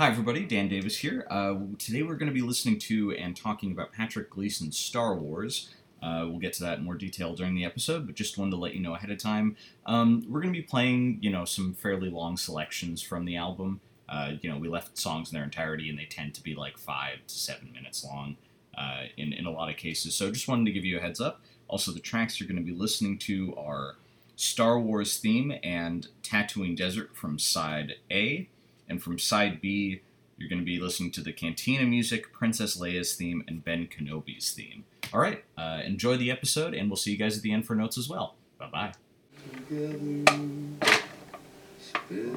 Hi, everybody. Dan Davis here. Uh, today we're going to be listening to and talking about Patrick Gleeson's Star Wars. Uh, we'll get to that in more detail during the episode, but just wanted to let you know ahead of time. Um, we're going to be playing, you know, some fairly long selections from the album. Uh, you know, we left songs in their entirety, and they tend to be like five to seven minutes long uh, in in a lot of cases. So just wanted to give you a heads up. Also, the tracks you're going to be listening to are Star Wars theme and Tatooine Desert from side A. And from side B, you're going to be listening to the Cantina music, Princess Leia's theme, and Ben Kenobi's theme. All right, uh, enjoy the episode, and we'll see you guys at the end for notes as well. Bye bye. Together,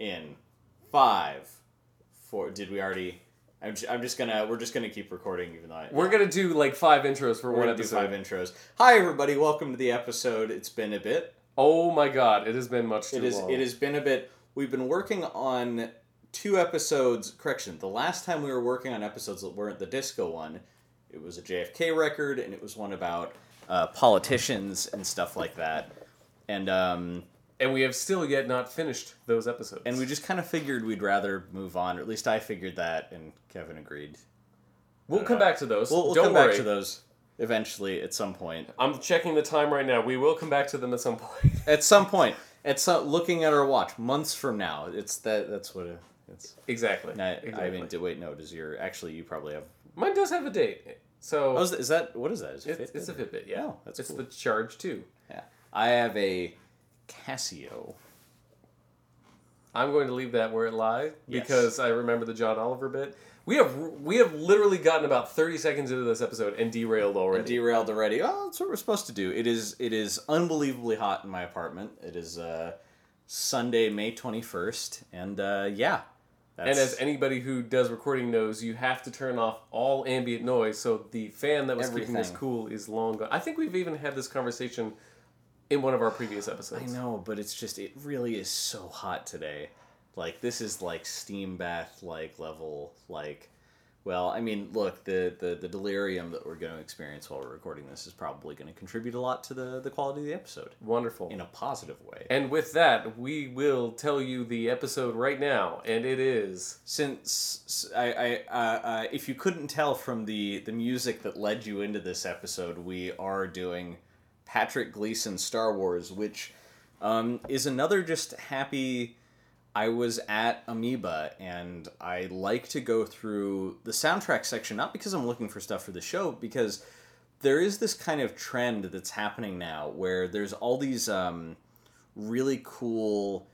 in five, four. Did we already? I'm, j- I'm just gonna. We're just gonna keep recording, even though I, We're gonna do like five intros for we're one gonna do episode. five intros. Hi, everybody. Welcome to the episode. It's been a bit. Oh my god, it has been much too It is. long. It has been a bit. We've been working on two episodes. Correction. The last time we were working on episodes that weren't the disco one, it was a JFK record, and it was one about uh, politicians and stuff like that. And um, and we have still yet not finished those episodes. and we just kind of figured we'd rather move on, or at least I figured that, and Kevin agreed. we'll come back to those. We'll, we'll Don't come worry. back to those eventually at some point. I'm checking the time right now. We will come back to them at some point. At some point, at some looking at our watch, months from now, it's that. That's what it, it's. exactly. I, exactly. I mean, do, wait, no. Does your actually you probably have? mine does have a date. So Oh, is, that what is that? Is it it's, it's a Fitbit? Fitbit. Yeah, Oh, that's it's cool. the Charge Two. Yeah, I have a Casio. I'm going to leave that where it lies Yes. because I remember the John Oliver bit. We have we have literally gotten about 30 seconds into this episode and derailed already. Derailed already. Oh, that's what we're supposed to do. It is. It is unbelievably hot in my apartment. It is uh, Sunday, May twenty first, and uh, yeah. That's, and as anybody who does recording knows, you have to turn off all ambient noise. So the fan that was keeping us cool is long gone. I think we've even had this conversation in one of our previous episodes. I know, but it's just it really is so hot today. Like this is like steam bath like level like well, I mean, look, the, the, the delirium that we're going to experience while we're recording this is probably going to contribute a lot to the, the quality of the episode Wonderful. in a positive way. and with that, we will tell you the episode right now, and it is Since I uh, uh, if you couldn't tell from the the music that led you into this episode, we are doing Patrick Gleeson Star Wars, which um, is another just happy. I was at Amoeba and I like to go through the soundtrack section, not because I'm looking for stuff for the show, because there is this kind of trend that's happening now where there's all these um, really cool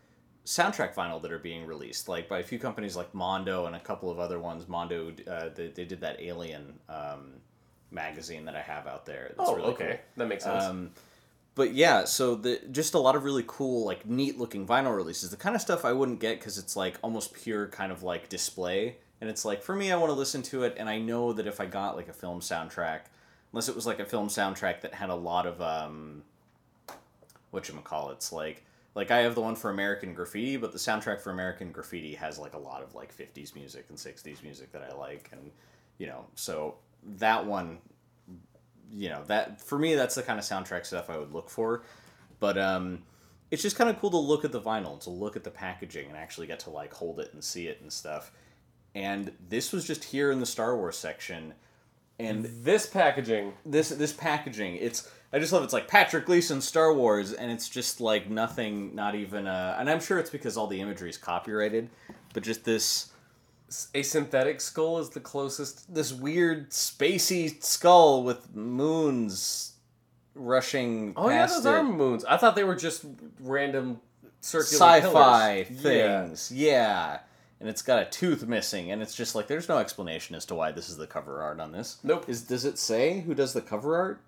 soundtrack vinyl that are being released, like by a few companies like Mondo and a couple of other ones. Mondo, uh, they, they did that Alien um, magazine that I have out there. That's oh really okay, cool. that makes sense. Um, but yeah, so the just a lot of really cool, like neat looking vinyl releases. The kind of stuff I wouldn't get because it's like almost pure kind of like display. And it's like for me, I want to listen to it, and I know that if I got like a film soundtrack, unless it was like a film soundtrack that had a lot of um, what you call it's like like I have the one for American Graffiti, but the soundtrack for American Graffiti has like a lot of like '50s music and '60s music that I like, and you know, so that one you know that for me that's the kind of soundtrack stuff I would look for. But um, it's just kind of cool to look at the vinyl and to look at the packaging and actually get to like hold it and see it and stuff. And this was just here in the Star Wars section, and this packaging, this this packaging it's I just love it's like Patrick Gleeson Star Wars and it's just like nothing not even uh and I'm sure it's because all the imagery is copyrighted but just this a synthetic skull is the closest. this weird spacey skull with moons rushing Oh yeah, past those it. are moons. I thought they were just random circular sci-fi pillars. things. Yeah. And it's got a tooth missing, and it's just like there's no explanation as to why this is the cover art on this. Nope. Is does it say who does the cover art?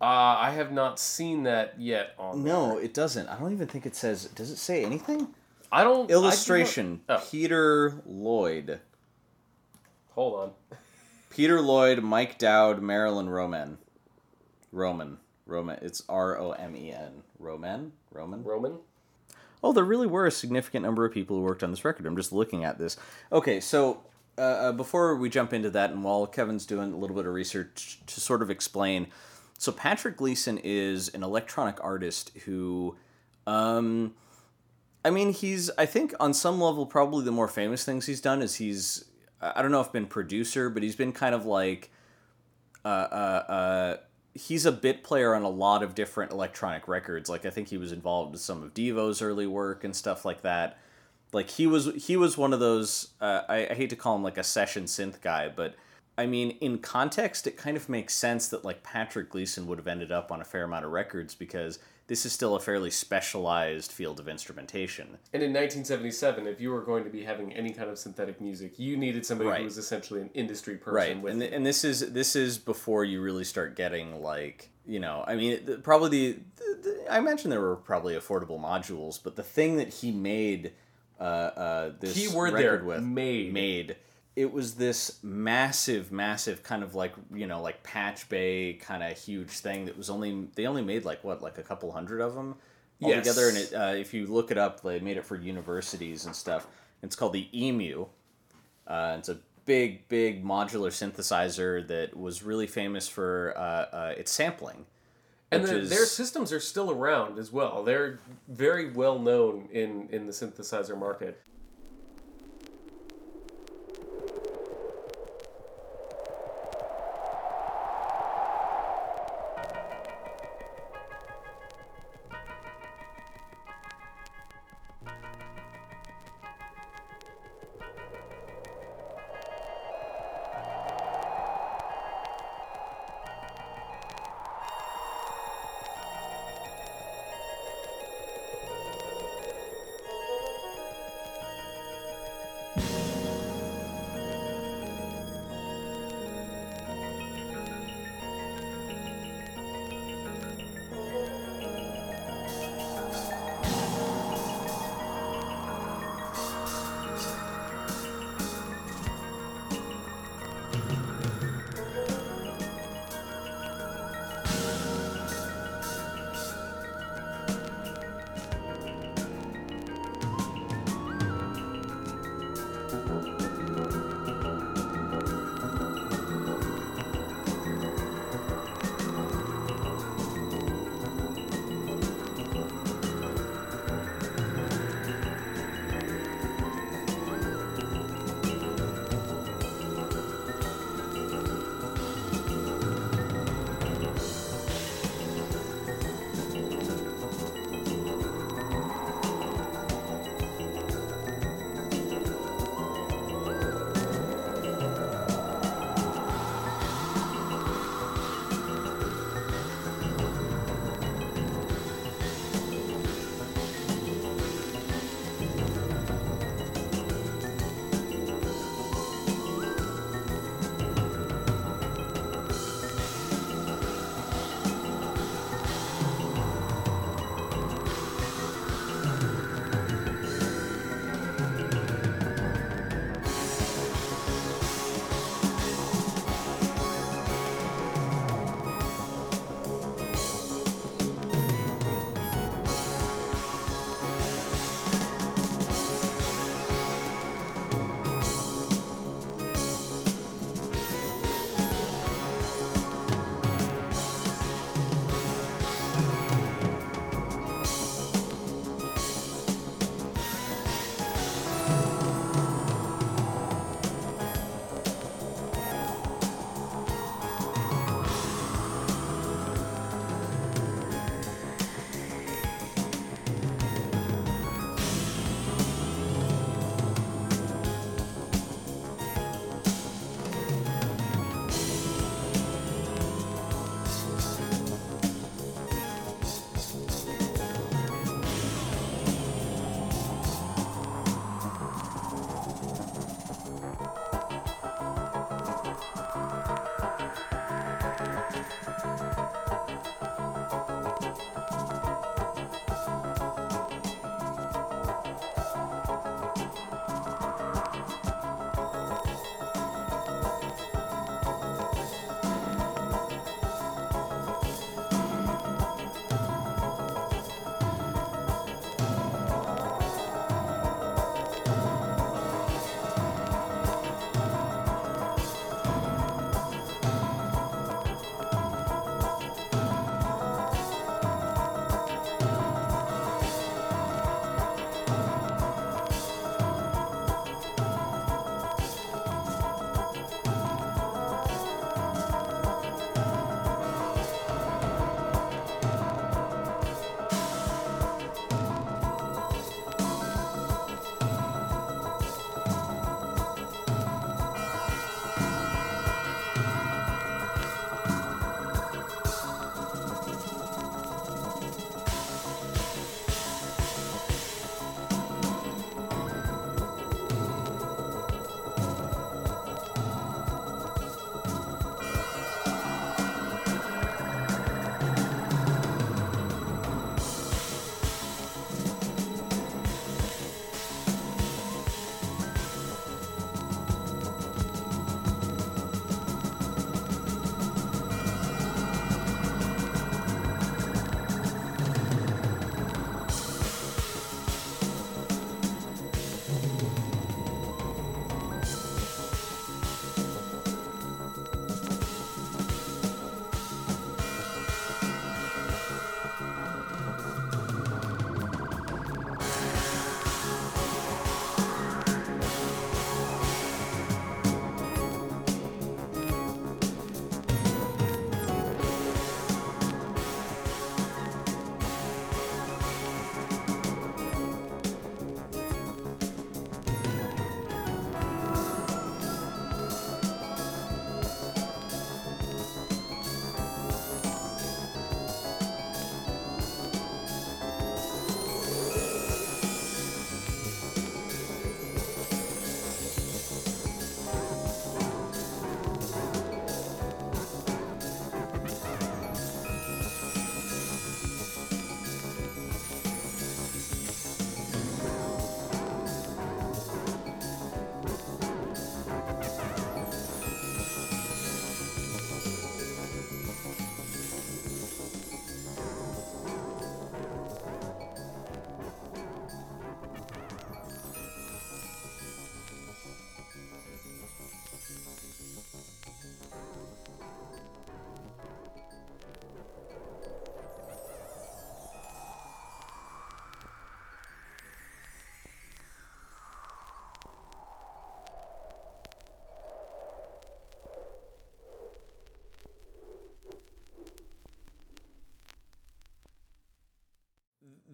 Yeah. Uh, I have not seen that yet. On No, there. it doesn't. I don't even think it says. Does it say anything? I don't. I do not- Illustration: Oh. Peter Lloyd, Hold on. Peter Lloyd, Mike Dowd, Marilyn Roman, Roman, Roman. It's R O M E N. Roman, Roman. Roman. Oh, there really were a significant number of people who worked on this record. I'm just looking at this. Okay, so uh, uh, before we jump into that, and while Kevin's doing a little bit of research to sort of explain, so Patrick Gleeson is an electronic artist who, um, I mean, he's I think on some level probably the more famous things he's done is he's I don't know if been producer, but he's been kind of like uh, uh, uh, he's a bit player on a lot of different electronic records. Like I think he was involved with some of Devo's early work and stuff like that. Like he was he was one of those. Uh, I, I hate to call him like a session synth guy, but I mean in context, it kind of makes sense that like Patrick Gleeson would have ended up on a fair amount of records because this is still a fairly specialized field of instrumentation. And in 1977, if you were going to be having any kind of synthetic music, you needed somebody Right. who was essentially an industry person. right With and, and this is this is before you really start getting like you know i mean the, probably the, the, i mentioned there were probably affordable modules but the thing that he made uh, uh, this record there, with made. made. It was this massive, massive kind of like you know like Patch Bay kind of huge thing that was only they only made like what like a couple hundred of them Yes. altogether. And it, uh, if you look it up, they made it for universities and stuff. It's called the Emu. Uh, it's a big, big modular synthesizer that was really famous for uh, uh, its sampling. And the, is- their systems are still around as well. They're very well known in, in the synthesizer market.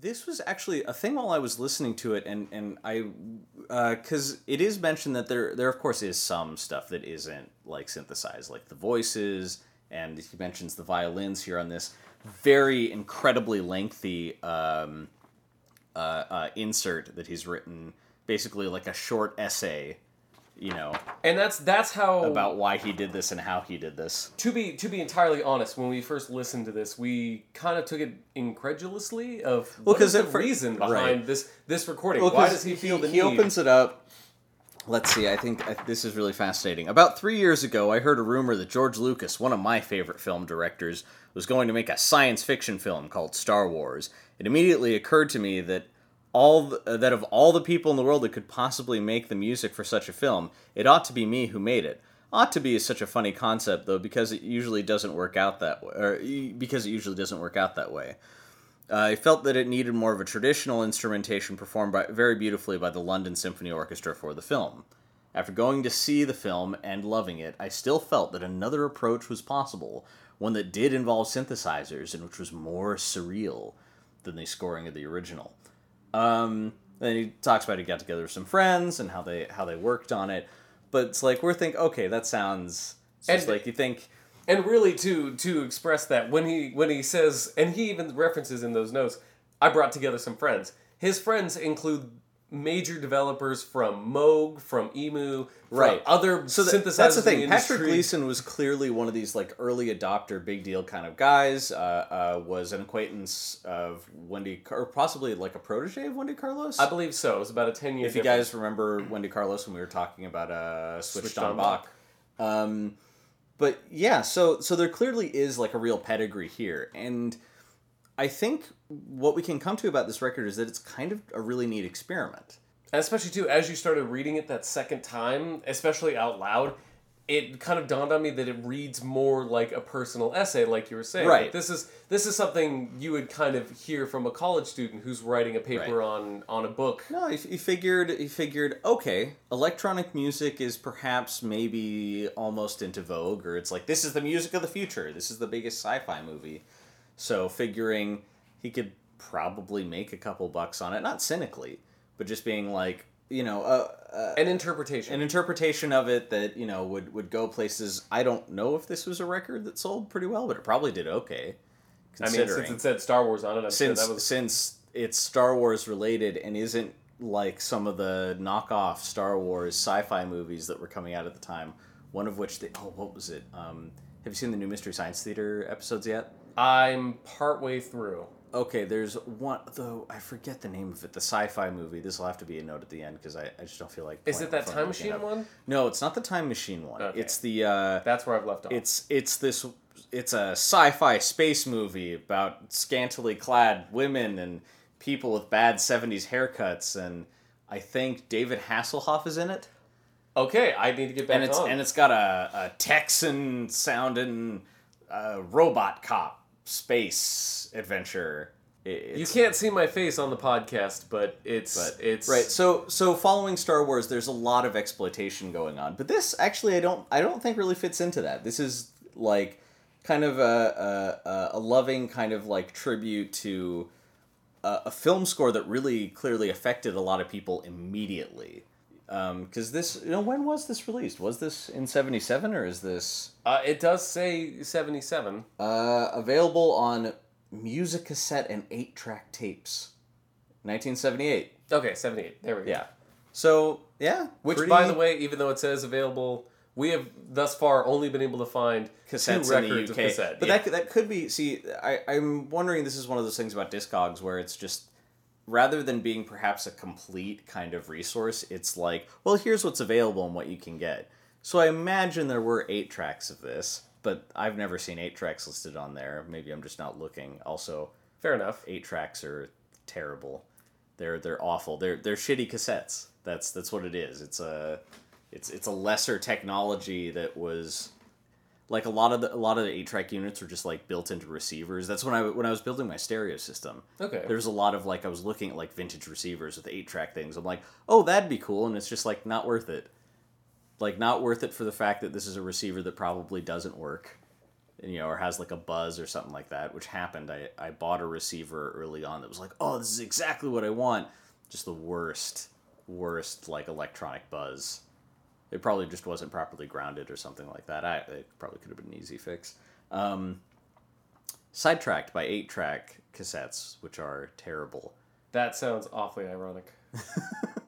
This was actually a thing while I was listening to it, and and I, because it is mentioned that there there of course is some stuff that isn't like synthesized, like the voices, and he mentions the violins here on this very incredibly lengthy um, uh, uh, insert that he's written, basically like a short essay, you know, And that's that's how about why he did this and how he did this. to be to be entirely honest, when we first listened to this, we kind of took it incredulously of what 'cause is the at fir- reason behind right. this this recording. Well, Why 'cause does he feel the he need? opens it up. Let's see. I think I, this is really fascinating. About three years ago, I heard a rumor that George Lucas, one of my favorite film directors, was going to make a science fiction film called Star Wars. It immediately occurred to me that all the, uh, that of all the people in the world that could possibly make the music for such a film, it ought to be me who made it. Ought to be is such a funny concept though, because it usually doesn't work out that way, or because it usually doesn't work out that way. Uh, I felt that it needed more of a traditional instrumentation performed by, very beautifully by the London Symphony Orchestra for the film. After going to see the film and loving it, I still felt that another approach was possible, one that did involve synthesizers and which was more surreal than the scoring of the original. Um, then he talks about he got together with some friends and how they how they worked on it, but it's like we're thinking, okay, that sounds it's just like you think and really to to express that when he when he says and he even references in those notes i brought together some friends. His friends include major developers from moog from emu from Right. other So th- synthesizers that's the in thing. industry. Patrick Gleeson was clearly one of these like early adopter, big deal kind of guys. Uh, uh, was an acquaintance of Wendy, Car- or possibly like a protege of Wendy Carlos. i believe so it was about a 10 year if you guys remember Wendy Carlos when we were talking about uh, Switched, Switched on, on Bach. Um, but yeah, so so there clearly is like a real pedigree here, and I think what we can come to about this record is that it's kind of a really neat experiment. Especially too, as you started reading it that second time, especially out loud, it kind of dawned on me that it reads more like a personal essay, like you were saying. Right. Like, this is this is something you would kind of hear from a college student who's writing a paper Right. on on a book. No, he, he figured he figured okay, electronic music is perhaps maybe almost into vogue, or it's like this is the music of the future. This is the biggest sci-fi movie. So figuring he could probably make a couple bucks on it, not cynically, but just being like you know uh, uh, An interpretation. an interpretation of it that you know would would go places. I don't know if this was a record that sold pretty well, but it probably did okay. I mean, since it said Star Wars on it, I'm since sure that was since it's Star Wars related and isn't like some of the knockoff Star Wars sci-fi movies that were coming out at the time. One of which they oh what was it? Um, have you seen the new Mystery Science Theater episodes yet? I'm partway through. Okay, there's one though I forget the name of it. The sci-fi movie. This will have to be a note at the end because I, I just don't feel like. Is it that time machine one? No, it's not the time machine one. Okay. It's the uh, That's where I've left off. it's it's this it's a sci-fi space movie about scantily clad women and people with bad 70s haircuts and I think David Hasselhoff is in it. okay. I need to get back And it's on. and it's got a, a Texan sounding uh, robot cop space adventure. It- you can't see my face on the podcast, but it's but it's right. So so following Star Wars, there's a lot of exploitation going on, but this actually I don't I don't think really fits into that. This is like kind of a a, a loving kind of like tribute to a, a film score that really clearly affected a lot of people immediately. Because this, you know, when was this released? Was this in '77 or is this Uh, it does say seventy seven. uh, available on music cassette and eight track tapes? 1978. Okay, seventy eight. There we go. Yeah. So yeah, Which, pretty by the way, even though it says available, we have thus far only been able to find cassettes two in the records UK. of cassette. But yeah. that that could be. See, I I'm wondering. This is one of those things about Discogs where it's just rather than being perhaps a complete kind of resource, it's like, well, here's what's available and what you can get. So I imagine there were eight tracks of this, but I've never seen eight tracks listed on there. Maybe I'm just not looking. Also, Fair enough. eight tracks are terrible. They're they're awful. They're they're shitty cassettes. That's that's what it is. It's a it's it's a lesser technology that was like a lot of the a lot of the eight track units were just like built into receivers. That's when I when I was building my stereo system. Okay. There's a lot of like I was looking at like vintage receivers with eight track things. I'm like, oh, that'd be cool, and it's just like not worth it. Like not worth it for the fact that this is a receiver that probably doesn't work. you know, or has like a buzz or something like that, which happened. I, I bought a receiver early on that was like, oh, this is exactly what I want. Just the worst, worst like electronic buzz. It probably just wasn't properly grounded or something like that. I it probably could have been an easy fix. Um, sidetracked by eight track cassettes, which are terrible. That sounds awfully ironic.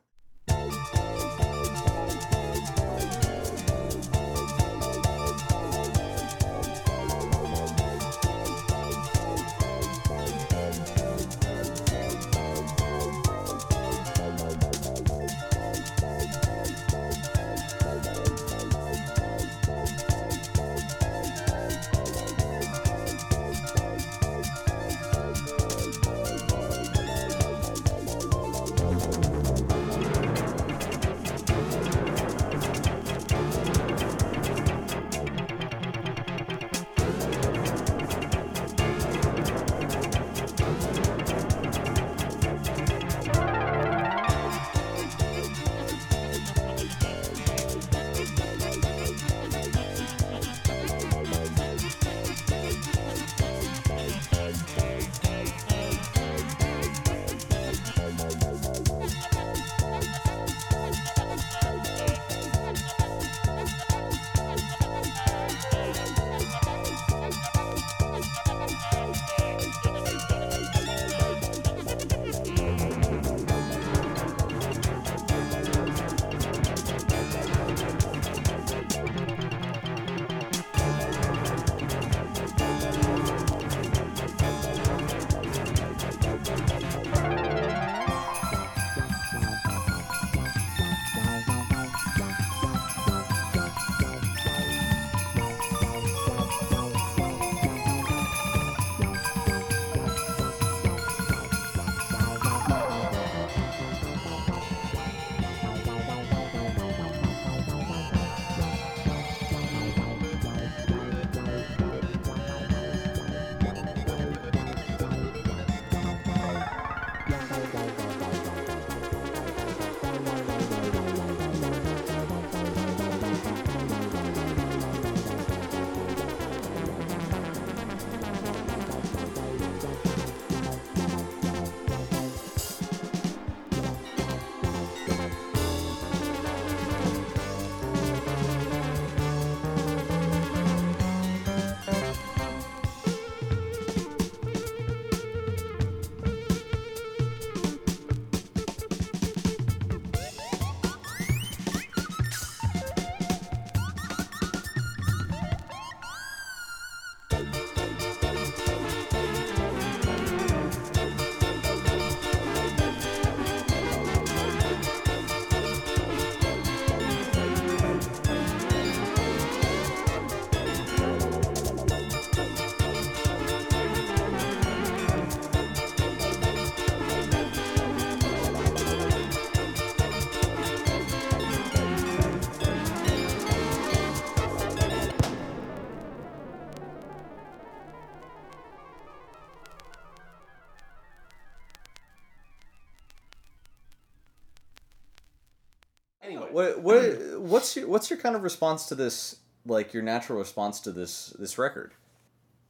what's your what's your kind of response to this? Like your natural response to this this record?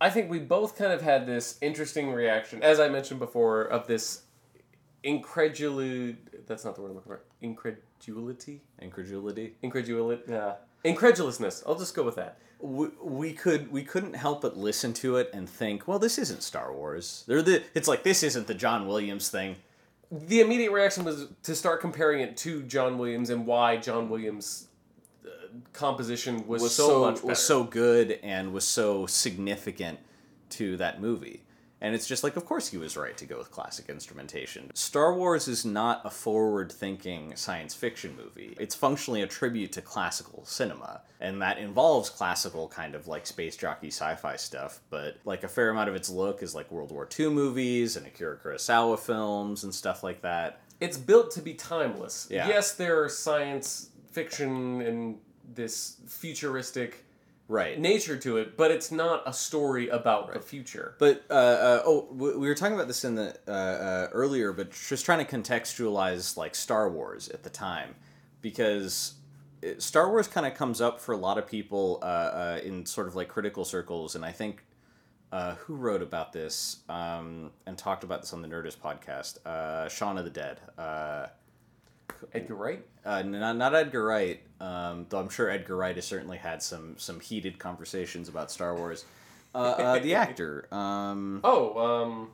I think we both kind of had this interesting reaction, as I mentioned before, of this incredulity. That's not the word I'm looking for. Incredulity. Incredulity. Incredulity. Yeah. Incredulousness. I'll just go with that. We, we could we couldn't help but listen to it and think, well, this isn't Star Wars. They're the it's like this isn't the John Williams thing. The immediate reaction was to start comparing it to John Williams and why John Williams' uh, composition was, was so, so, much better. was so good and was so significant to that movie. And it's just like, of course, he was right to go with classic instrumentation. Star Wars is not a forward thinking science fiction movie. It's functionally a tribute to classical cinema. And that involves classical kind of like space jockey sci fi stuff, but like a fair amount of its look is like World War II movies and Akira Kurosawa films and stuff like that. it's built to be timeless. Yeah. Yes, there are science fiction and this futuristic Right. nature to it, but it's not a story about the future. But uh, uh, oh, we we were talking about this in the uh, uh, earlier, but just trying to contextualize like Star Wars at the time, because it- Star Wars kind of comes up for a lot of people uh, uh, in sort of like critical circles, and I think uh, who wrote about this um, and talked about this on the Nerdist podcast? Uh, Shaun of the Dead. Edgar Wright. uh, not, not Edgar Wright, um, though I'm sure Edgar Wright has certainly had some some heated conversations about Star Wars. Uh, uh, the actor, um, Oh, um,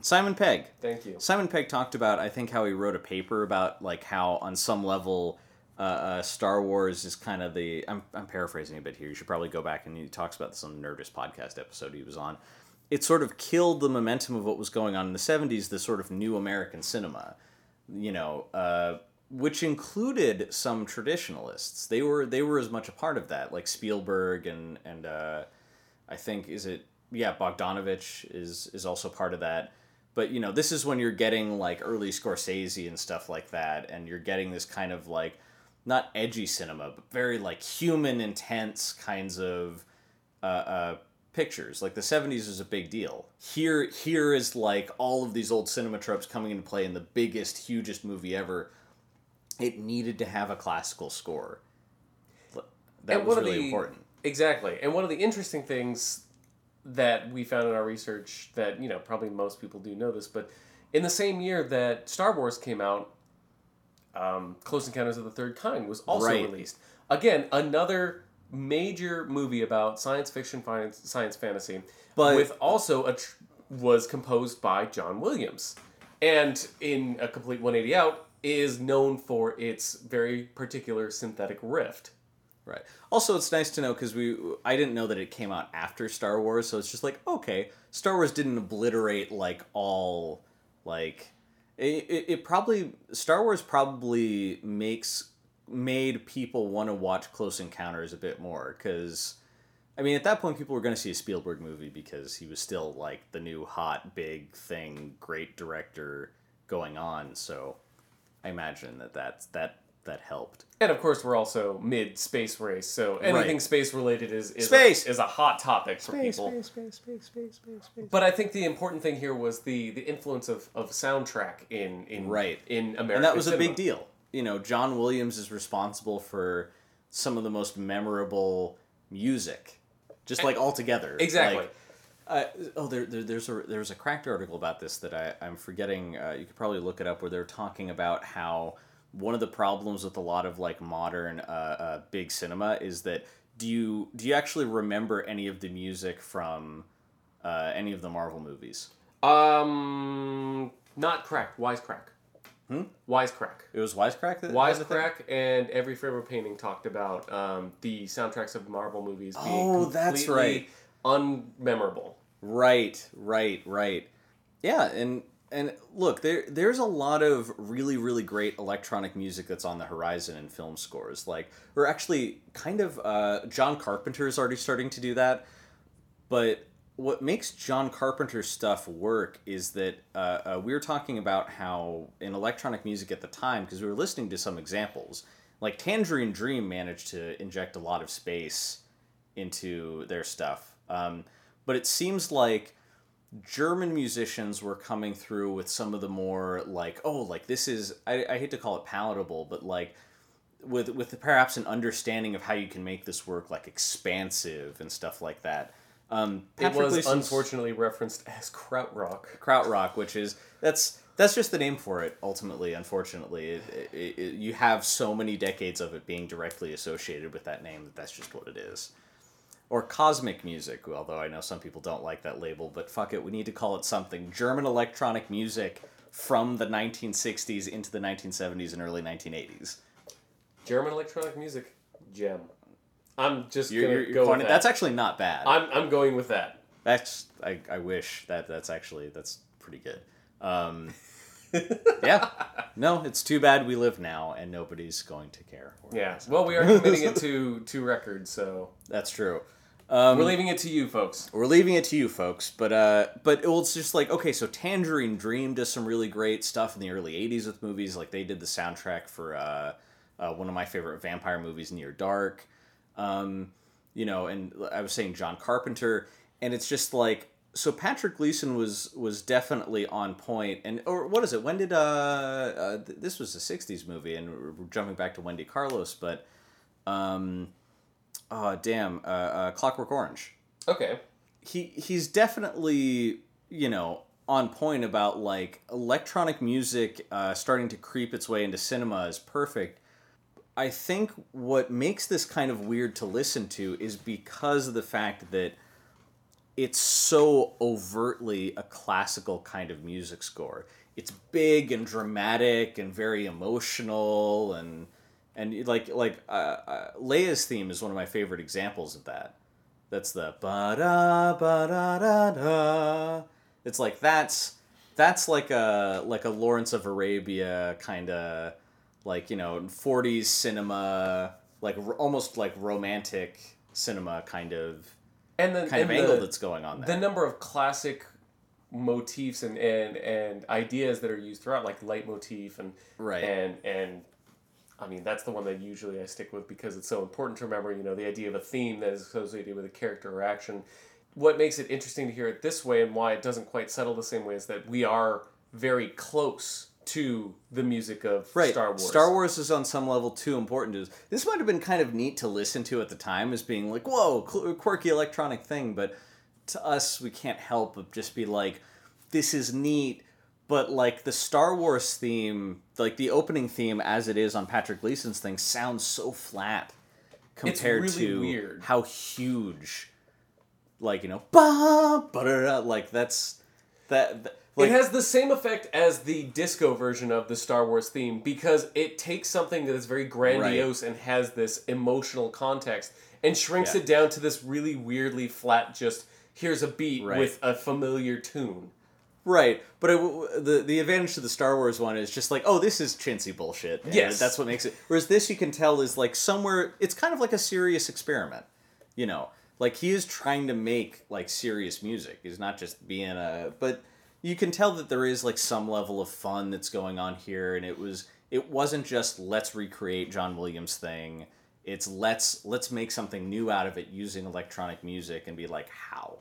Simon Pegg. thank you. Simon Pegg talked about, I think, how he wrote a paper about like how on some level, uh, uh, Star Wars is kind of the. I'm, I'm paraphrasing a bit here. You should probably go back and he talks about this on the Nerdist podcast episode he was on. It sort of killed the momentum of what was going on in the '70s, the sort of new American cinema, you know, uh, which included some traditionalists. They were they were as much a part of that, like Spielberg and and uh, I think is it yeah Bogdanovich is is also part of that. But you know this is when you're getting like early Scorsese and stuff like that, and you're getting this kind of like not edgy cinema, but very like human intense kinds of uh, uh, pictures. Like the '70s is a big deal. Here here is like all of these old cinema tropes coming into play in the biggest, hugest movie ever. It needed to have a classical score. That And was really the- important. Exactly. And one of the interesting things that we found in our research that, you know, probably most people do know this, but in the same year that Star Wars came out, um, Close Encounters of the Third Kind was also Right. released. Again, another major movie about science fiction, science fantasy, But- with also a tr- was composed by John Williams, and in a complete 180 out is known for its very particular synthetic rift. Right. Also, it's nice to know because we I didn't know that it came out after Star Wars, so it's just like okay, Star Wars didn't obliterate like all like it, it, it probably Star Wars probably makes made people want to watch Close Encounters a bit more because I mean at that point people were going to see a Spielberg movie because he was still like the new hot big thing, great director going on. So I imagine that that's that that helped. And of course, we're also mid space race, so anything Right. space related is is Space! A, is a hot topic for people. space, space, space, space, space, space. But I think the important thing here was the the influence of, of soundtrack in in Right. in America, and that was a big deal. You know, John Williams is responsible for some of the most memorable music, just like altogether. Exactly. Like, uh, oh, there, there, there's a there's a cracked article about this that I I'm forgetting. Uh, you could probably look it up where they're talking about how one of the problems with a lot of like modern uh, uh, big cinema is that do you do you actually remember any of the music from uh, any of the Marvel movies? Um, not cracked. Wise crack, wisecrack. Hmm. Wisecrack. It was Wisecrack. That, had the thing? Wisecrack and Every Frame a Painting talked about um, the soundtracks of Marvel movies being Oh, that's completely unmemorable. Right, right, right. Yeah, and and look, there there's a lot of really really great electronic music that's on the horizon in film scores. Like, we're actually, kind of, uh, John Carpenter is already starting to do that. But what makes John Carpenter's stuff work is that uh, uh, we were talking about how in electronic music at the time, because we were listening to some examples, like Tangerine Dream managed to inject a lot of space into their stuff. Um, but it seems like German musicians were coming through with some of the more like, oh, like this is I, I hate to call it palatable, but like with with perhaps an understanding of how you can make this work like expansive and stuff like that. Um, It was unfortunately referenced as krautrock. krautrock, which is that's that's just the name for it. Ultimately, unfortunately, it, it, it, you have so many decades of it being directly associated with that name that that's just what it is. Or cosmic music, although I know some people don't like that label, but fuck it, we need to call it something. German electronic music from the 1960s into the 1970s and early 1980s. German electronic music, gem. I'm just You're, gonna you're, go with that. that's actually not bad. I'm, I'm going with that. That's I, I wish that that's actually that's pretty good. Um, yeah, no, it's too bad we live now and nobody's going to care. Yeah. Well, we are committing it to to records, so That's true. Um, we're leaving it to you folks. We're leaving it to you folks, but uh, but well, it's just like okay, so Tangerine Dream does some really great stuff in the early '80s with movies. Like they did the soundtrack for uh, uh, one of my favorite vampire movies, Near Dark. Um, you know, and I was saying John Carpenter, and it's just like so. Patrick Gleeson was was definitely on point, and or what is it? When did uh, uh th- this was a '60s movie, and we're we're jumping back to Wendy Carlos, but um, oh damn, uh, uh, Clockwork Orange. Okay. He he's definitely you know on point about like electronic music uh, starting to creep its way into cinema is perfect. I think what makes this kind of weird to listen to is because of the fact that it's so overtly a classical kind of music score. It's big and dramatic and very emotional and and like like uh, uh, Leia's theme is one of my favorite examples of that. That's the ba da ba da da da. It's like that's that's like a like a Lawrence of Arabia kind of like you know 40s cinema like r- almost like romantic cinema kind of And the kind of angle the, that's going on the number of classic motifs and, and and ideas that are used throughout, like leitmotif and Right. and and I mean that's the one that usually I stick with because it's so important to remember. You know, the idea of a theme that is associated with a character or action. What makes it interesting to hear it this way and why it doesn't quite settle the same way is that we are very close to the music of Right. Star Wars. Star Wars is on some level too important to us. This might have been kind of neat to listen to at the time as being like, whoa, quirky electronic thing. But to us, we can't help but just be like, this is neat. But like the Star Wars theme, like the opening theme as it is on Patrick Gleeson's thing, sounds so flat compared really to weird. how huge, like you know, ba ba da da, like that's that. that like, it has the same effect as the disco version of the Star Wars theme because it takes something that is very grandiose and has this emotional context and shrinks Yeah. it down to this really weirdly flat just here's a beat Right. with a familiar tune. Right, but it, the the advantage to the Star Wars one is just like, oh, this is chintzy bullshit. Yes. that's what makes it. Whereas this, you can tell, is like somewhere. It's kind of like a serious experiment, you know. Like he is trying to make like serious music. He's not just being a. But you can tell that there is like some level of fun that's going on here and it was it wasn't just let's recreate John Williams thing. It's let's let's make something new out of it using electronic music and be like how.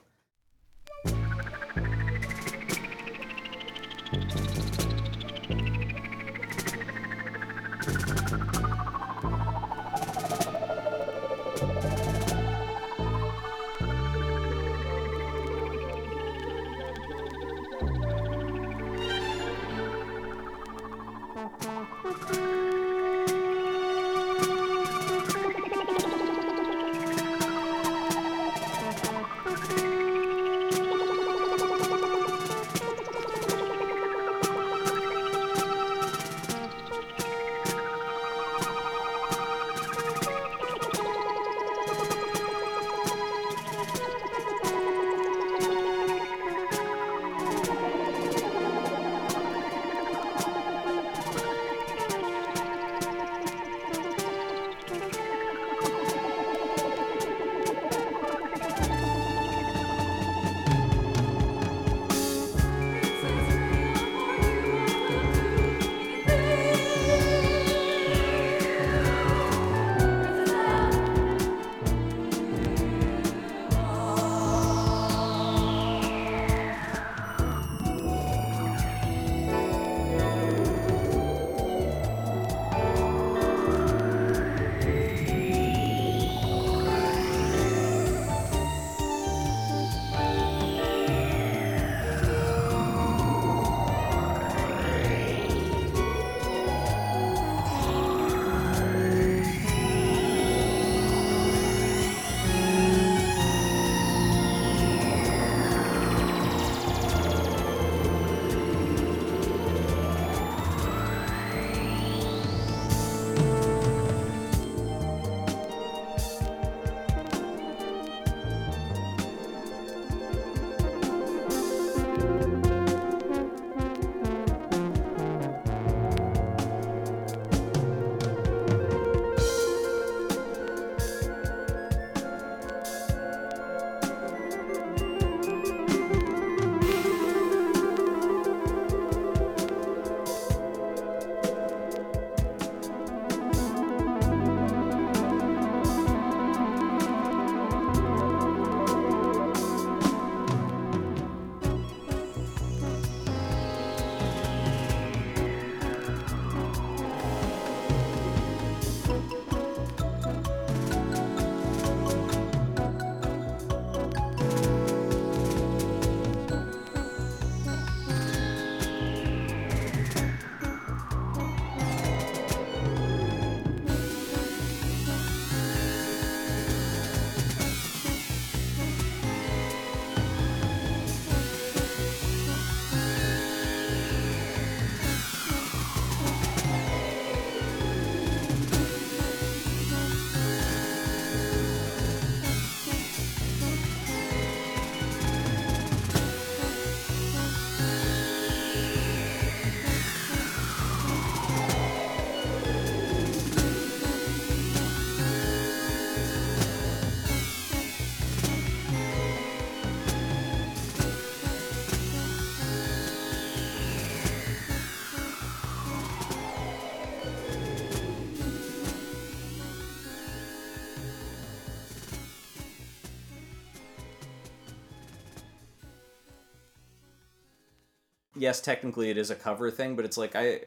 Yes, technically it is a cover thing, but it's like I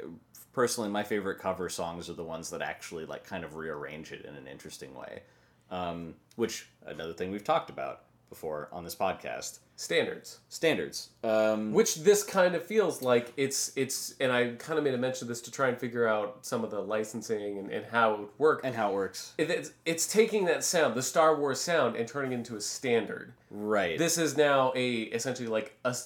personally my favorite cover songs are the ones that actually like kind of rearrange it in an interesting way. Um, which another thing we've talked about before on this podcast. Standards. Standards. Um, Which this kind of feels like it's it's and I kind of made a mention of this to try and figure out some of the licensing and, and how it would work. and how it works. It- it's, it's taking that sound, the Star Wars sound, and turning it into a standard. Right. This is now a essentially like a,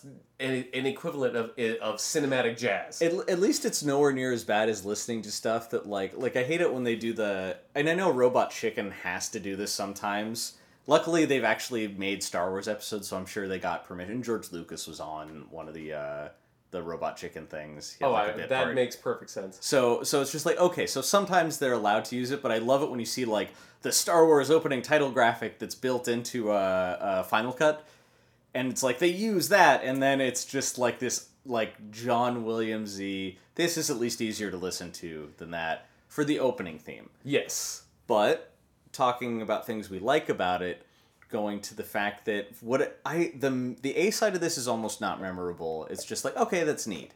an, an equivalent of of cinematic jazz. At, at least it's nowhere near as bad as listening to stuff that like like I hate it when they do the and I know Robot Chicken has to do this sometimes. Luckily, they've actually made Star Wars episodes, so I'm sure they got permission. George Lucas was on one of the uh, the Robot Chicken things. Oh, like, a I, that part. makes perfect sense. So so it's just like okay, so sometimes they're allowed to use it, but I love it when you see like the Star Wars opening title graphic that's built into uh, uh, Final Cut, and it's like they use that, and then it's just like this like John Williamsy. This is at least easier to listen to than that for the opening theme. Yes. But talking about things we like about it, going to the fact that what I the the A side of this is almost not memorable. It's just like okay, that's neat,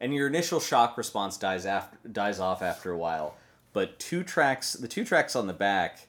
and your initial shock response dies after dies off after a while. But two tracks, the two tracks on the back,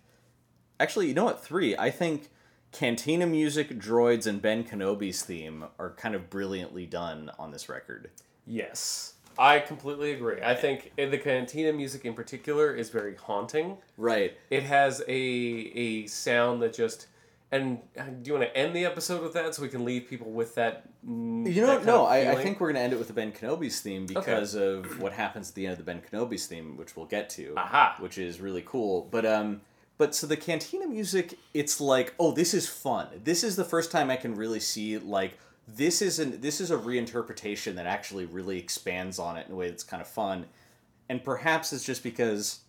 actually, you know what? Three. I think Cantina music, droids, and Ben Kenobi's theme are kind of brilliantly done on this record. Yes. I completely agree. I think the Cantina music in particular is very haunting. Right. It has a a sound that just and do you want to end the episode with that so we can leave people with that? mm, You know, that no, I, I think we're gonna end it with the Ben Kenobi's theme because of what happens at the end of the Ben Kenobi's theme, which we'll get to. Aha. Which is really cool. But um, but so the Cantina music, it's like, oh, this is fun. This is the first time I can really see like this is an this is a reinterpretation that actually really expands on it in a way that's kind of fun, and perhaps it's just because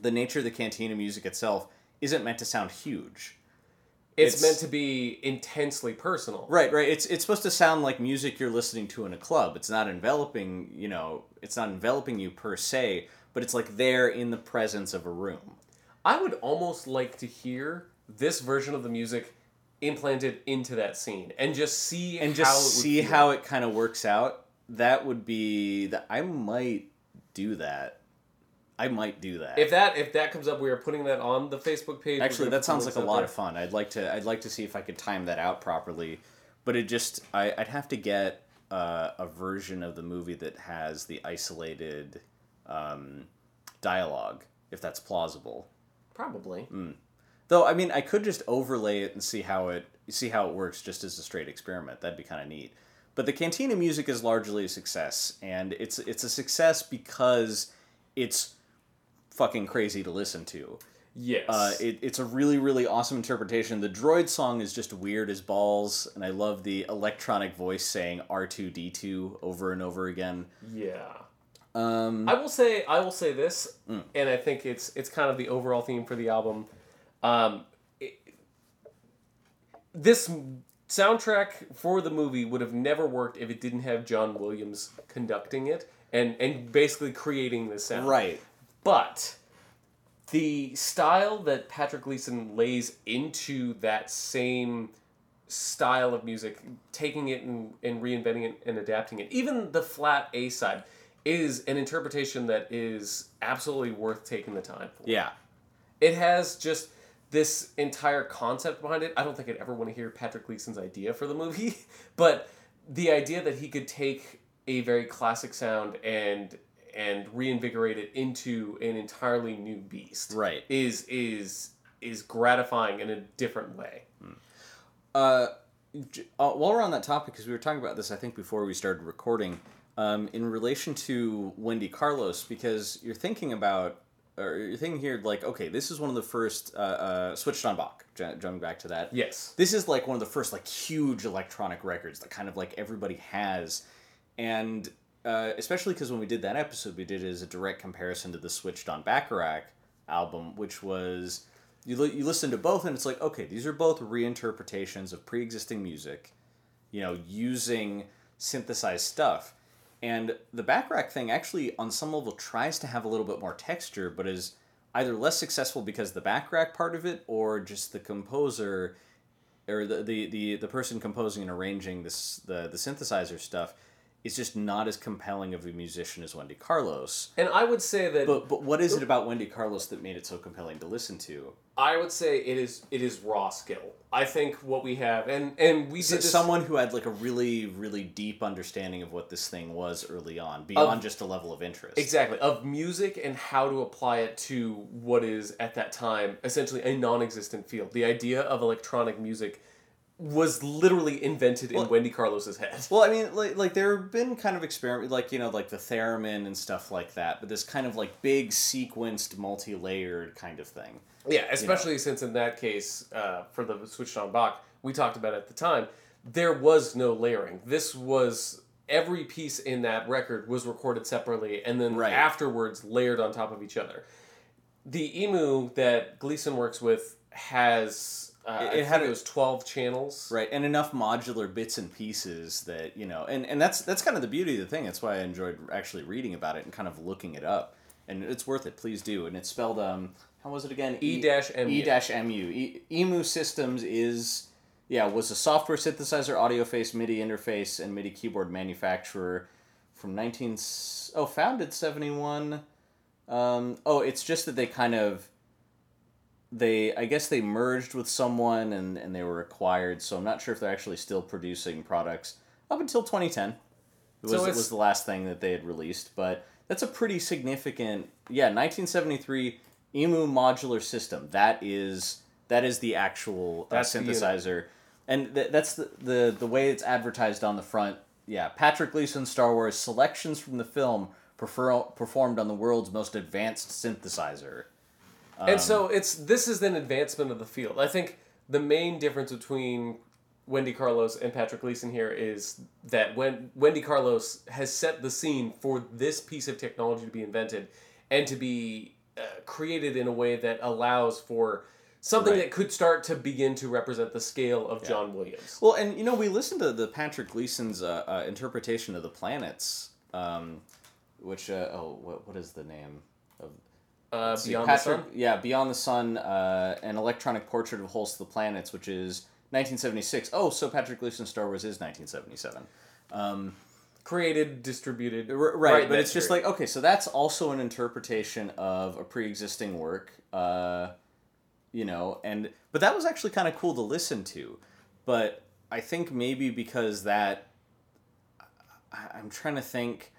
the nature of the Cantina music itself isn't meant to sound huge. it's, it's- meant to be intensely personal. Right, right. It's it's supposed to sound like music you're listening to in a club. It's not enveloping, you know, it's not enveloping you per se, but it's like there in the presence of a room. I would almost like to hear this version of the music implanted into that scene and just see And how it just would see feel. how it kind of works out. That would be that I might do that. I might do that. If that if that comes up, we are putting that on the Facebook page. Actually, that sounds like a lot there. of fun. I'd like to. I'd like to see if I could time that out properly, but it just. I, I'd have to get uh, a version of the movie that has the isolated um, dialogue, if that's plausible. Probably. Mm. Though I mean, I could just overlay it and see how it see how it works just as a straight experiment. That'd be kind of neat. But the Cantina music is largely a success, and it's it's a success because it's fucking crazy to listen to. Yes. Uh, it, it's a really, really awesome interpretation. The droid song is just weird as balls, and I love the electronic voice saying R2D2 over and over again. yeah. Um, I will say I will say this, Mm. and I think it's it's kind of the overall theme for the album. Um, it- this soundtrack for the movie would have never worked if it didn't have John Williams conducting it and and basically creating this sound. right. But the style that Patrick Gleeson lays into that same style of music, taking it and, and reinventing it and adapting it, even the flat A side, is an interpretation that is absolutely worth taking the time for. Yeah. It has just this entire concept behind it. I don't think I'd ever want to hear Patrick Gleeson's idea for the movie, but the idea that he could take a very classic sound and and reinvigorate it into an entirely new beast Right. is is is gratifying in a different way. Uh, j- uh, while we're on that topic, because we were talking about this, I think before we started recording, um, in relation to Wendy Carlos, because you're thinking about, or you're thinking here, like, okay, this is one of the first uh, uh, switched on Bach. j- Jumping back to that, Yes. this is like one of the first like huge electronic records that kind of like everybody has and uh, especially because when we did that episode we did it as a direct comparison to the switched on bacharach album which was you, li- you listen to both and it's like okay these are both reinterpretations of pre-existing music you know using synthesized stuff and the Bacharach thing actually on some level tries to have a little bit more texture but is either less successful because the Bacharach part of it or just the composer or the, the, the, the person composing and arranging this the, the synthesizer stuff is just not as compelling of a musician as Wendy Carlos. And I would say that But but what is it about Wendy Carlos that made it so compelling to listen to? I would say it is it is raw skill. I think what we have and and we did this, someone who had like a really really deep understanding of what this thing was early on, beyond just a level of interest. exactly of music and how to apply it to what is at that time essentially a non-existent field. The idea of electronic music was literally invented in Wendy Carlos's head. Well, I mean, like, like there have been kind of experiment, like you know, like the theremin and stuff like that. But this kind of like big sequenced, multi-layered kind of thing. Yeah, especially since in that case, uh, for the switched on Bach, we talked about at the time, there was no layering. This was every piece in that record was recorded separately and then Right. afterwards layered on top of each other. The emu that Gleeson works with has uh, It- had it was twelve channels. Right, and enough modular bits and pieces that you know, and, and that's that's kind of the beauty of the thing. That's why I enjoyed actually reading about it and kind of looking it up. And it's worth it. Please do. And it's spelled um, how was it again? E dash MU. E dash mu. Emu Systems is yeah was a software synthesizer, audio face, MIDI interface, and MIDI keyboard manufacturer from nineteen oh founded seventy one. Um, oh, it's just that they kind of they I guess they merged with someone and, and they were acquired, so I'm not sure if they're actually still producing products up until 2010. It was, So it was the last thing that they had released, but that's a pretty significant yeah 1973 Emu modular system. That is that is the actual uh, That's the synthesizer, and th- that's the, the the way it's advertised on the front. Yeah, Patrick Gleeson Star Wars selections from the film prefer- performed on the world's most advanced synthesizer. And so it's this is an advancement of the field. I think the main difference between Wendy Carlos and Patrick Gleeson here is that when Wendy Carlos has set the scene for this piece of technology to be invented and to be uh, created in a way that allows for something Right. that could start to begin to represent the scale of John Williams. Well, and you know, we listened to the Patrick Gleeson's uh, uh, interpretation of the planets, um, which uh, oh, what what is the name Uh, Beyond Patrick, the Sun. Yeah, Beyond the Sun, uh, an electronic portrait of Holst the Planets, which is 1976. Oh, so Patrick Gleeson's Star Wars is 1977. Created, distributed. R- right, in but it's just period. like okay, so that's also an interpretation of a pre-existing work, uh, you know, and but that was actually kind of cool to listen to, but I think maybe because that I- I'm trying to think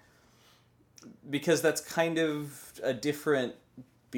because that's kind of a different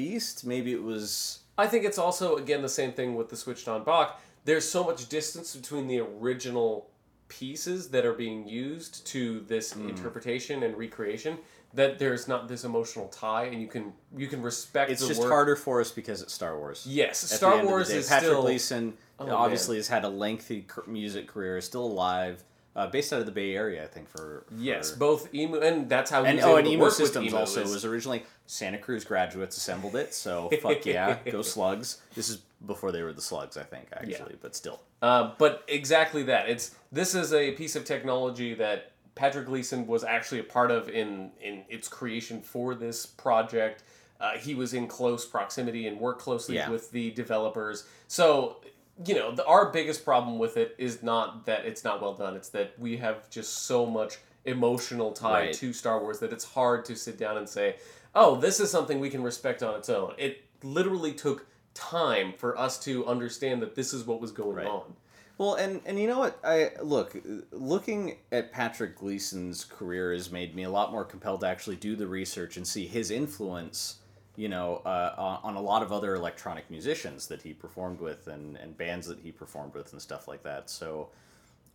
beast. Maybe it was I think it's also again the same thing with the switched on Bach. There's so much distance between the original pieces that are being used to this Hmm. interpretation and recreation that there's not this emotional tie, and you can you can respect. it's just work. harder for us because it's Star Wars. Yes, At Star end of the Wars is Patrick still Gleeson Oh, obviously man. has had a lengthy music career, is still alive, uh, based out of the Bay Area, I think. For, for yes, both emu and that's how and oh, and emu Systems emu also is- was originally Santa Cruz graduates assembled it. So fuck yeah, go Slugs! This is before they were the Slugs, I think, actually, but still. Uh, but exactly that. It's this is a piece of technology that Patrick Gleeson was actually a part of in in its creation for this project. Uh, he was in close proximity and worked closely Yeah. with the developers. So you know, the, our biggest problem with it is not that it's not well done. It's that we have just so much emotional tie Right. to Star Wars that it's hard to sit down and say, "Oh, this is something we can respect on its own." It literally took time for us to understand that this is what was going Right. on. Well, and and you know what? I look looking at Patrick Gleeson's career has made me a lot more compelled to actually do the research and see his influence. You know, uh, on, on a lot of other electronic musicians that he performed with and, and bands that he performed with and stuff like that. So,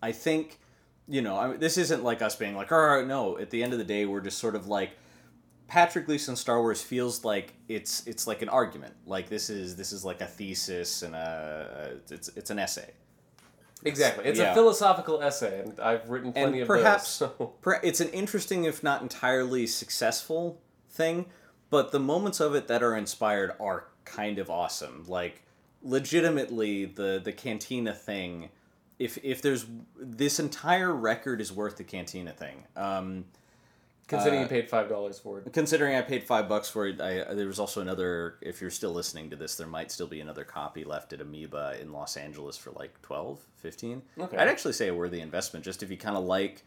I think, you know, I mean, this isn't like us being like, oh no. At the end of the day, we're just sort of like, Patrick Gleeson Star Wars feels like it's it's like an argument. Like this is this is like a thesis and a it's it's an essay. Exactly. It's Yeah. a philosophical essay, and I've written plenty and of perhaps those. So. per- it's an interesting if not entirely successful thing but the moments of it that are inspired are kind of awesome like legitimately the the cantina thing if if there's this entire record is worth the cantina thing um Considering Uh, you paid five dollars for it. considering i paid five bucks for it I, there was also another if you're still listening to this there might still be another copy left at amoeba in los angeles for like 12 15 Okay. i'd actually say a worthy investment just if you kind of like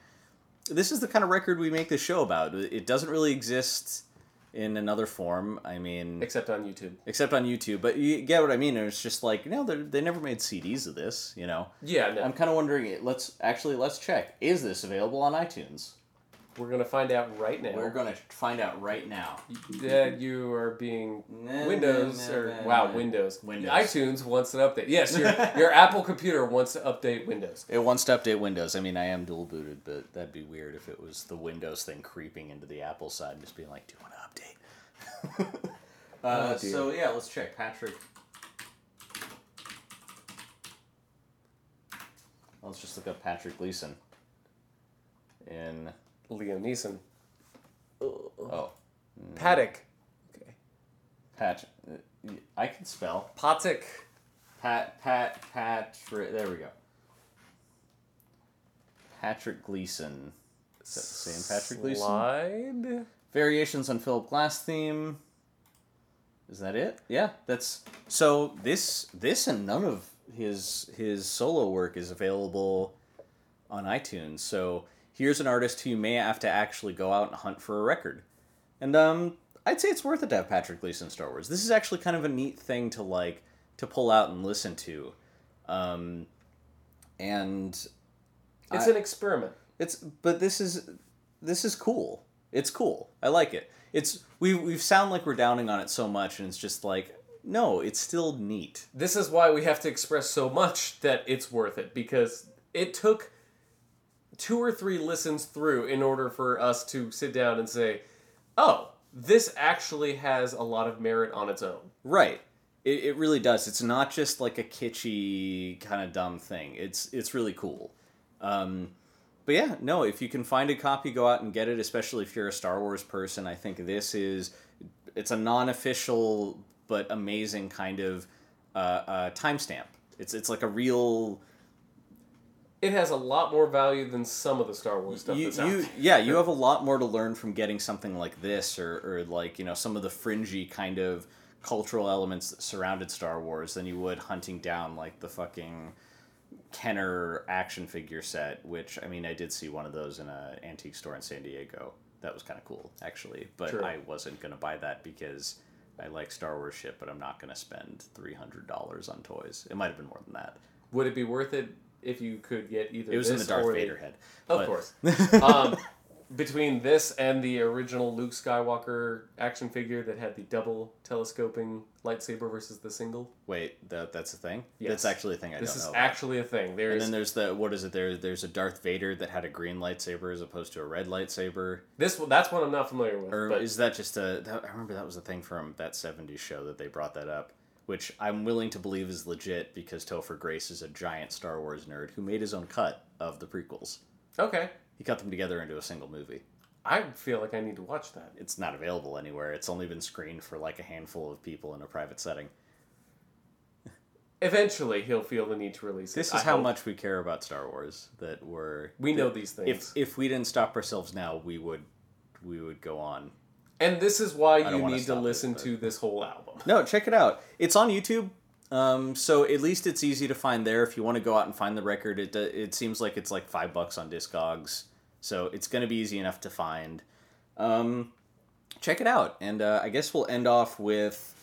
this is the kind of record we make this show about. It doesn't really exist in another form. I mean, Except on YouTube. except on YouTube. But you get what I mean. It's just like you know they they never made CDs of this. You know, Yeah, no. I'm kind of wondering. Let's actually let's check. Is this available on iTunes? We're gonna find out right now. We're gonna find out right now. that you are being Nah, Windows nah, or wow. Windows. Windows. iTunes wants an update. Yes, your your Apple computer wants to update Windows. It wants to update Windows. I mean, I am dual booted, but that'd be weird if it was the Windows thing creeping into the Apple side, and just being like, "Do you want to update?" Uh, Oh, so yeah, let's check Patrick. Let's just look up Patrick Gleeson. In Liam Neeson. oh, Paddock. Okay. Pat. uh, I can spell Patik. Pat Pat Patrick. There we go. Patrick Gleeson. Is that the same Patrick Gleeson? Slide. Variations on Philip Glass theme. Is that it? Yeah, that's so this this and none of his his solo work is available on iTunes. So here's an artist who you may have to actually go out and hunt for a record. And um I'd say it's worth it to have Patrick Gleeson Star Wars. This is actually kind of a neat thing to like to pull out and listen to. Um and It's I- an experiment. it's but this is this is cool. It's cool. I like it. It's we we sound like we're downing on it so much, and it's just like no, it's still neat. This is why we have to express so much that it's worth it because it took two or three listens through in order for us to sit down and say, "Oh, this actually has a lot of merit on its own." Right. It, it really does. It's not just like a kitschy kind of dumb thing. It's it's really cool. Um, but yeah, no, if you can find a copy, go out and get it. Especially if you're a Star Wars person, I think this is it's a non-official but amazing kind of uh, uh, timestamp. It's it's like a real It has a lot more value than some of the Star Wars stuff you, you yeah you have a lot more to learn from getting something like this or, or like you know some of the fringy kind of cultural elements that surrounded star wars than you would hunting down like the fucking kenner action figure set which i mean i did see one of those in a antique store in san diego that was kind of cool actually but True. i wasn't going to buy that because i like star wars shit but i'm not going to spend $300 on toys it might have been more than that Would it be worth it if you could get either it was in the darth vader head Of but- course. um, between this and the original Luke Skywalker action figure that had the double telescoping lightsaber versus the single, wait that, that's a thing Yes. that's actually a thing i this don't is about. actually a thing. And There's then there's the what is it? There there's a Darth Vader that had a green lightsaber as opposed to a red lightsaber. this. That's one I'm not familiar with. Or but is that just a? That, I remember that was a thing from that '70s show that they brought that up, which I'm willing to believe is legit because Topher Grace is a giant Star Wars nerd who made his own cut of the prequels. okay, He cut them together into a single movie. I feel like I need to watch that. It's not available anywhere. It's only been screened for like a handful of people in a private setting. Eventually, he'll feel the need to release it. This I is how hope. much we care about Star Wars that we're we know these things. if if we didn't stop ourselves now, we would we would go on and this is why don't you wanna need to stop it, listen but- to this whole album. No, check it out. It's on YouTube. Um, so at least it's easy to find there. If you want to go out and find the record, it it seems like it's like five bucks on Discogs. So it's going to be easy enough to find. Um, check it out, and uh, I guess we'll end off with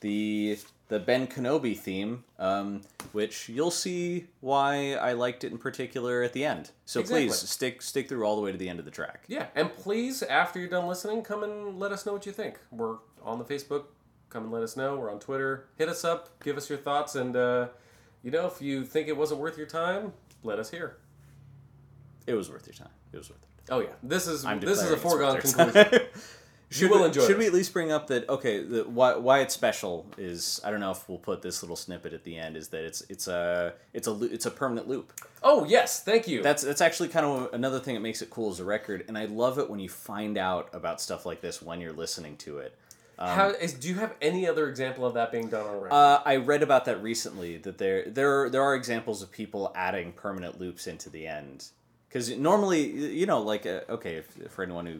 the the Ben Kenobi theme, um, which you'll see why I liked it in particular at the end. So Exactly. please stick stick through all the way to the end of the track. Yeah, and please, after you're done listening, come and let us know what you think. We're on the Facebook. Come and let us know. We're on Twitter. Hit us up. Give us your thoughts. And, uh, you know, if you think it wasn't worth your time, let us hear. It was worth your time. It was worth it. Oh, yeah. This is I'm this is a foregone it's worth your time. conclusion. Should will we, enjoy Should we at least bring up that okay, the, why why it's special is I don't know if we'll put this little snippet at the end is that it's it's a it's a it's a permanent loop. oh, yes. Thank you. That's that's actually kind of another thing that makes it cool as a record, and I love it when you find out about stuff like this when you're listening to it. How is, do you have any other example of that being done on a record? Uh, I read about that recently. That there there there are examples of people adding permanent loops into the end. Because normally, you know, like uh, okay, if, for anyone who,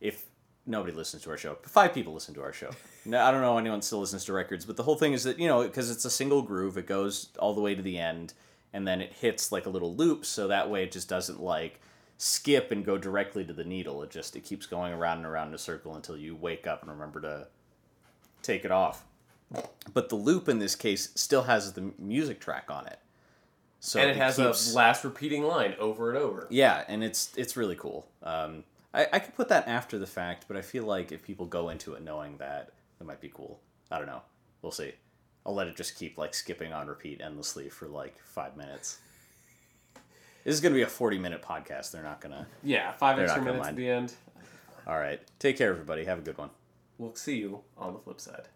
if nobody listens to our show, five people listen to our show. No, I don't know anyone still listens to records, but the whole thing is that you know because it's a single groove, it goes all the way to the end, and then it hits like a little loop, so that way it just doesn't like skip and go directly to the needle. It just it keeps going around and around in a circle until you wake up and remember to take it off. But the loop in this case still has the music track on it. So and it has keeps- a last repeating line over and over. yeah, and it's it's really cool. Um, I, I could put that after the fact, but I feel like if people go into it knowing that, it might be cool. I don't know. We'll see. I'll let it just keep like skipping on repeat endlessly for like five minutes. This is gonna be a forty minute podcast. They're not gonna. Yeah, 5 extra minutes at the end. All right. Take care, everybody. Have a good one. We'll see you on the flip side.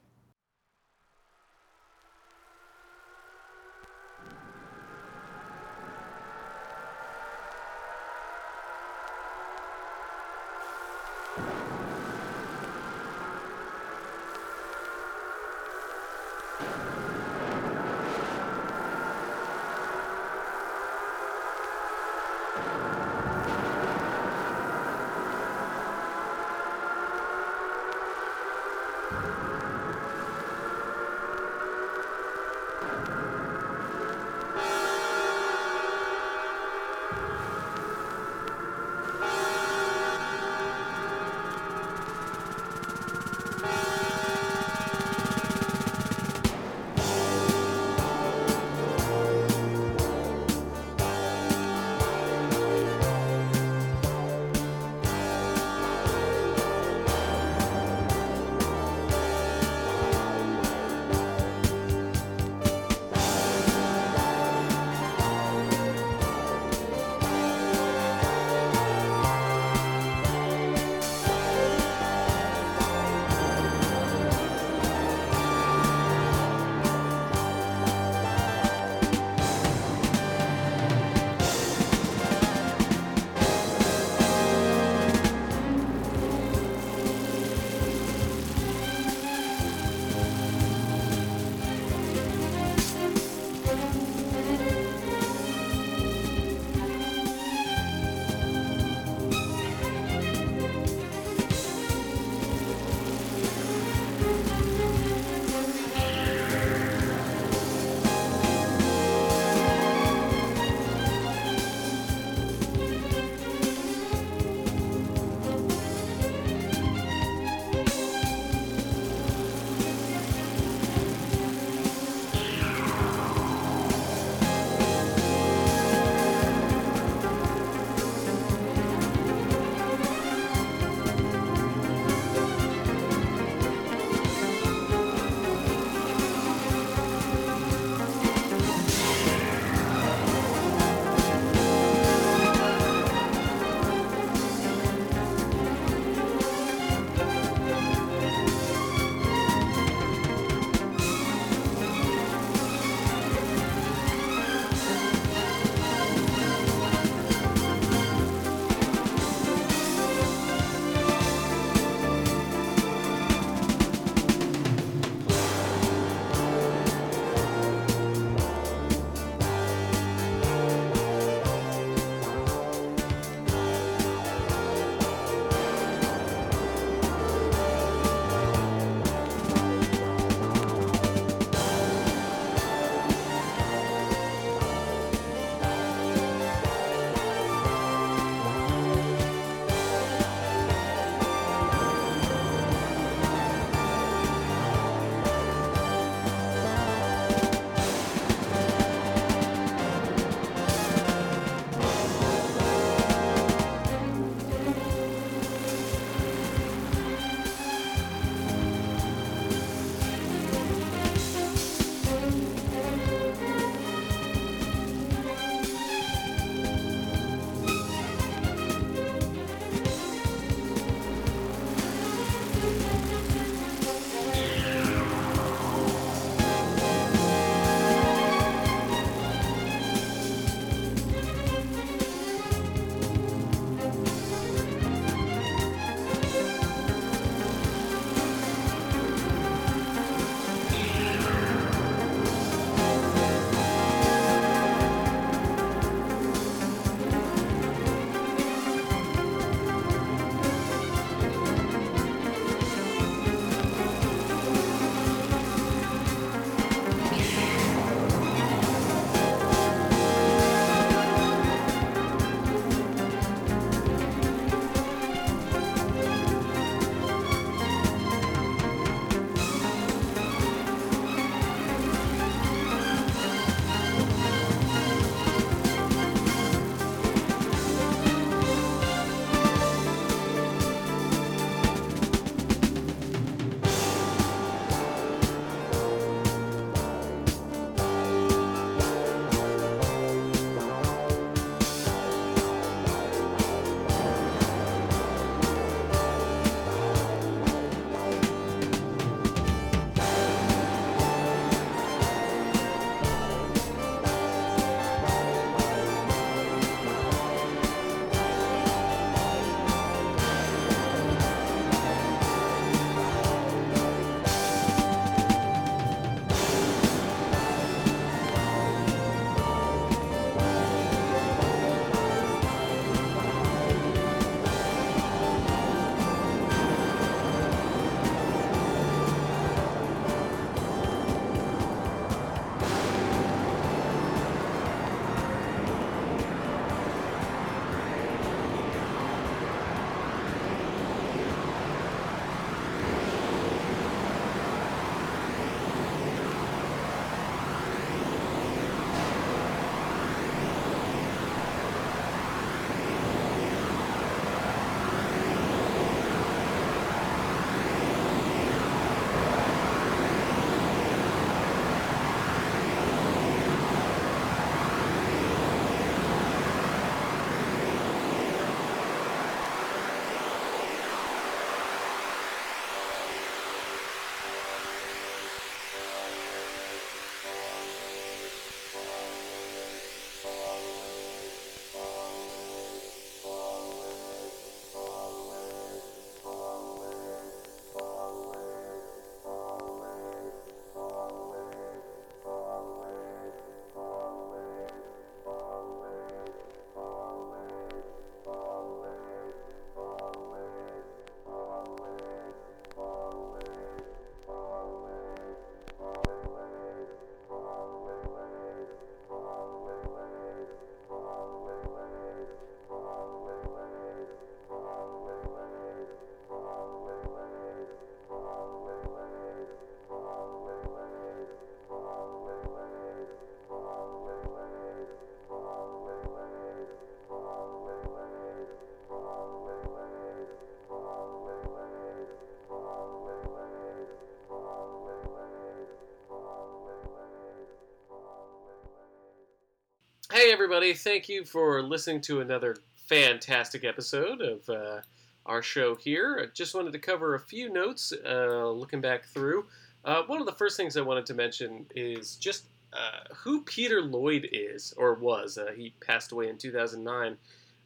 Hey, everybody. Thank you for listening to another fantastic episode of uh, our show here. I just wanted to cover a few notes uh, looking back through. Uh, one of the first things I wanted to mention is just uh, who Peter Lloyd is, or was. Uh, he passed away in 2009.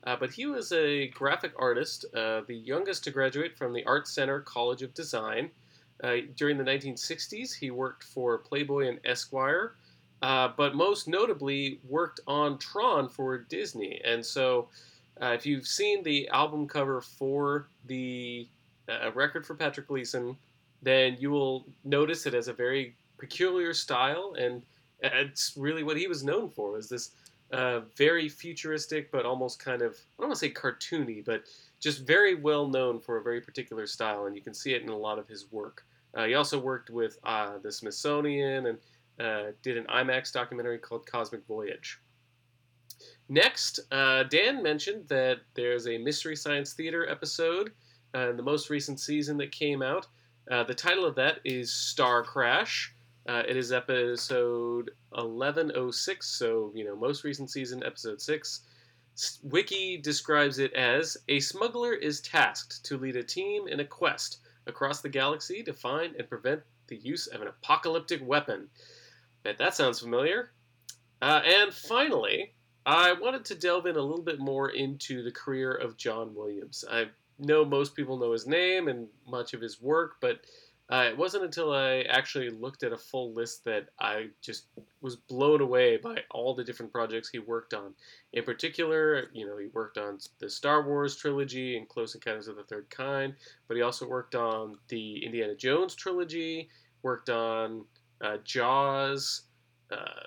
Uh, but he was a graphic artist, the youngest to graduate from the Art Center College of Design. During the 1960s, he worked for Playboy and Esquire, uh, but most notably worked on Tron for Disney. And so, uh, if you've seen the album cover for the uh, record for Patrick Gleeson, then you will notice it has a very peculiar style, and it's really what he was known for. Was this uh, very futuristic, but almost kind of I don't want to say cartoony, but just very well known for a very particular style, and you can see it in a lot of his work. Uh, he also worked with uh, the Smithsonian and uh, did an IMAX documentary called Cosmic Voyage. Next, uh, Dan mentioned that there's a Mystery Science Theater episode uh, in the most recent season that came out. Uh, the title of that is Star Crash. Uh, it is episode 1106, so, you know, most recent season, episode 6. Wiki describes it as a smuggler is tasked to lead a team in a quest across the galaxy to find and prevent the use of an apocalyptic weapon. Bet that sounds familiar. Uh, and finally, I wanted to delve in a little bit more into the career of John Williams. I know most people know his name and much of his work, but uh, it wasn't until I actually looked at a full list that I just was blown away by all the different projects he worked on. In particular, you know, he worked on the Star Wars trilogy and Close Encounters of the Third Kind, but he also worked on the Indiana Jones trilogy, worked on uh, Jaws, uh,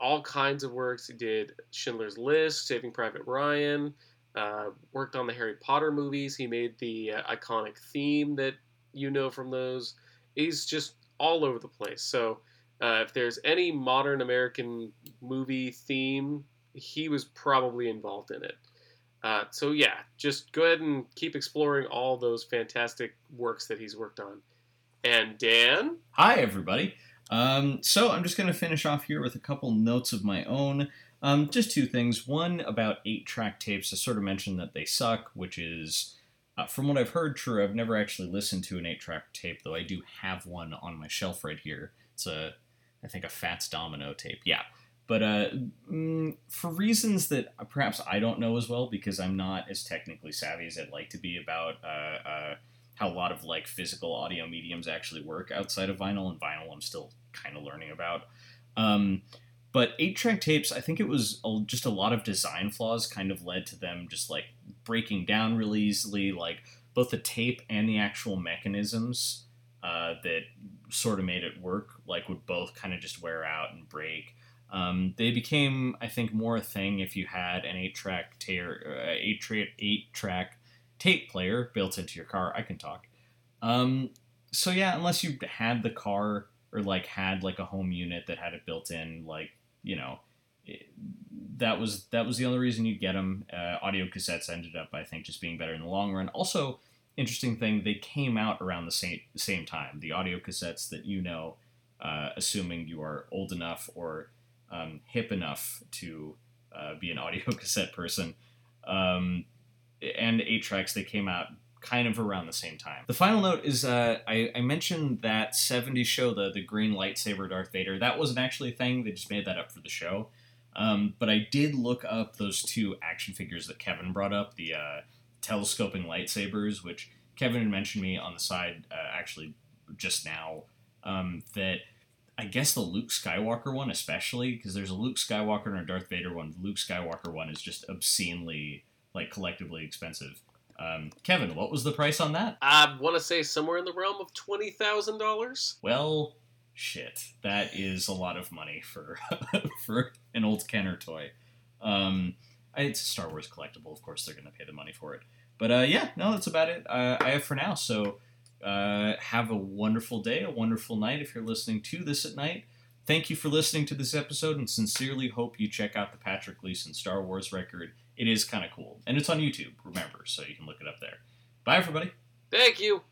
all kinds of works. He did Schindler's List, Saving Private Ryan, uh, worked on the Harry Potter movies. He made the uh, iconic theme that you know from those. He's just all over the place. So uh, if there's any modern American movie theme, he was probably involved in it. Uh, so yeah, just go ahead and keep exploring all those fantastic works that he's worked on. And Dan, Hi, everybody. Um, so I'm just going to finish off here with a couple notes of my own. Um, just two things. One about eight track tapes. I sort of mentioned that they suck, which is, uh, from what I've heard, true. I've never actually listened to an eight track tape, though I do have one on my shelf right here. It's a, I think, a Fats Domino tape. Yeah. But uh, mm, for reasons that perhaps I don't know as well, because I'm not as technically savvy as I'd like to be about uh, uh, how a lot of like physical audio mediums actually work outside of vinyl, and vinyl I'm still kind of learning about. Um, but eight track tapes, I think it was just a lot of design flaws kind of led to them just like breaking down really easily, like both the tape and the actual mechanisms uh, that sort of made it work, like would both kind of just wear out and break. Um, they became, I think, more a thing if you had an eight track ta- uh, eight track tape player built into your car. I can talk. Um, so yeah, unless you had the car or like had like a home unit that had it built in, like you know, it, that was that was the only reason you'd get them. Uh, audio cassettes ended up, I think, just being better in the long run. Also, interesting thing, they came out around the same same time. The audio cassettes that you know, uh, assuming you are old enough or um, hip enough to uh, be an audio cassette person, um, and eight tracks, they came out kind of around the same time. The final note is uh, I, I mentioned that 70s show, the, the green lightsaber Darth Vader. That wasn't actually a thing, they just made that up for the show. Um, but I did look up those two action figures that Kevin brought up, the uh, telescoping lightsabers, which Kevin had mentioned me on the side uh, actually just now. Um, that I guess the Luke Skywalker one, especially, because there's a Luke Skywalker and a Darth Vader one. The Luke Skywalker one is just obscenely, like, collectively expensive. Um, Kevin, what was the price on that? I want to say somewhere in the realm of twenty thousand dollars. Well, shit, that is a lot of money for for an old Kenner toy. Um, it's a Star Wars collectible, of course they're going to pay the money for it. But uh, yeah, no, that's about it. Uh, I have for now. So uh, have a wonderful day, a wonderful night if you're listening to this at night. Thank you for listening to this episode, and sincerely hope you check out the Patrick Gleeson Star Wars record. It is kind of cool, and it's on YouTube. Remember, so you can look it up there. Bye, everybody. Thank you.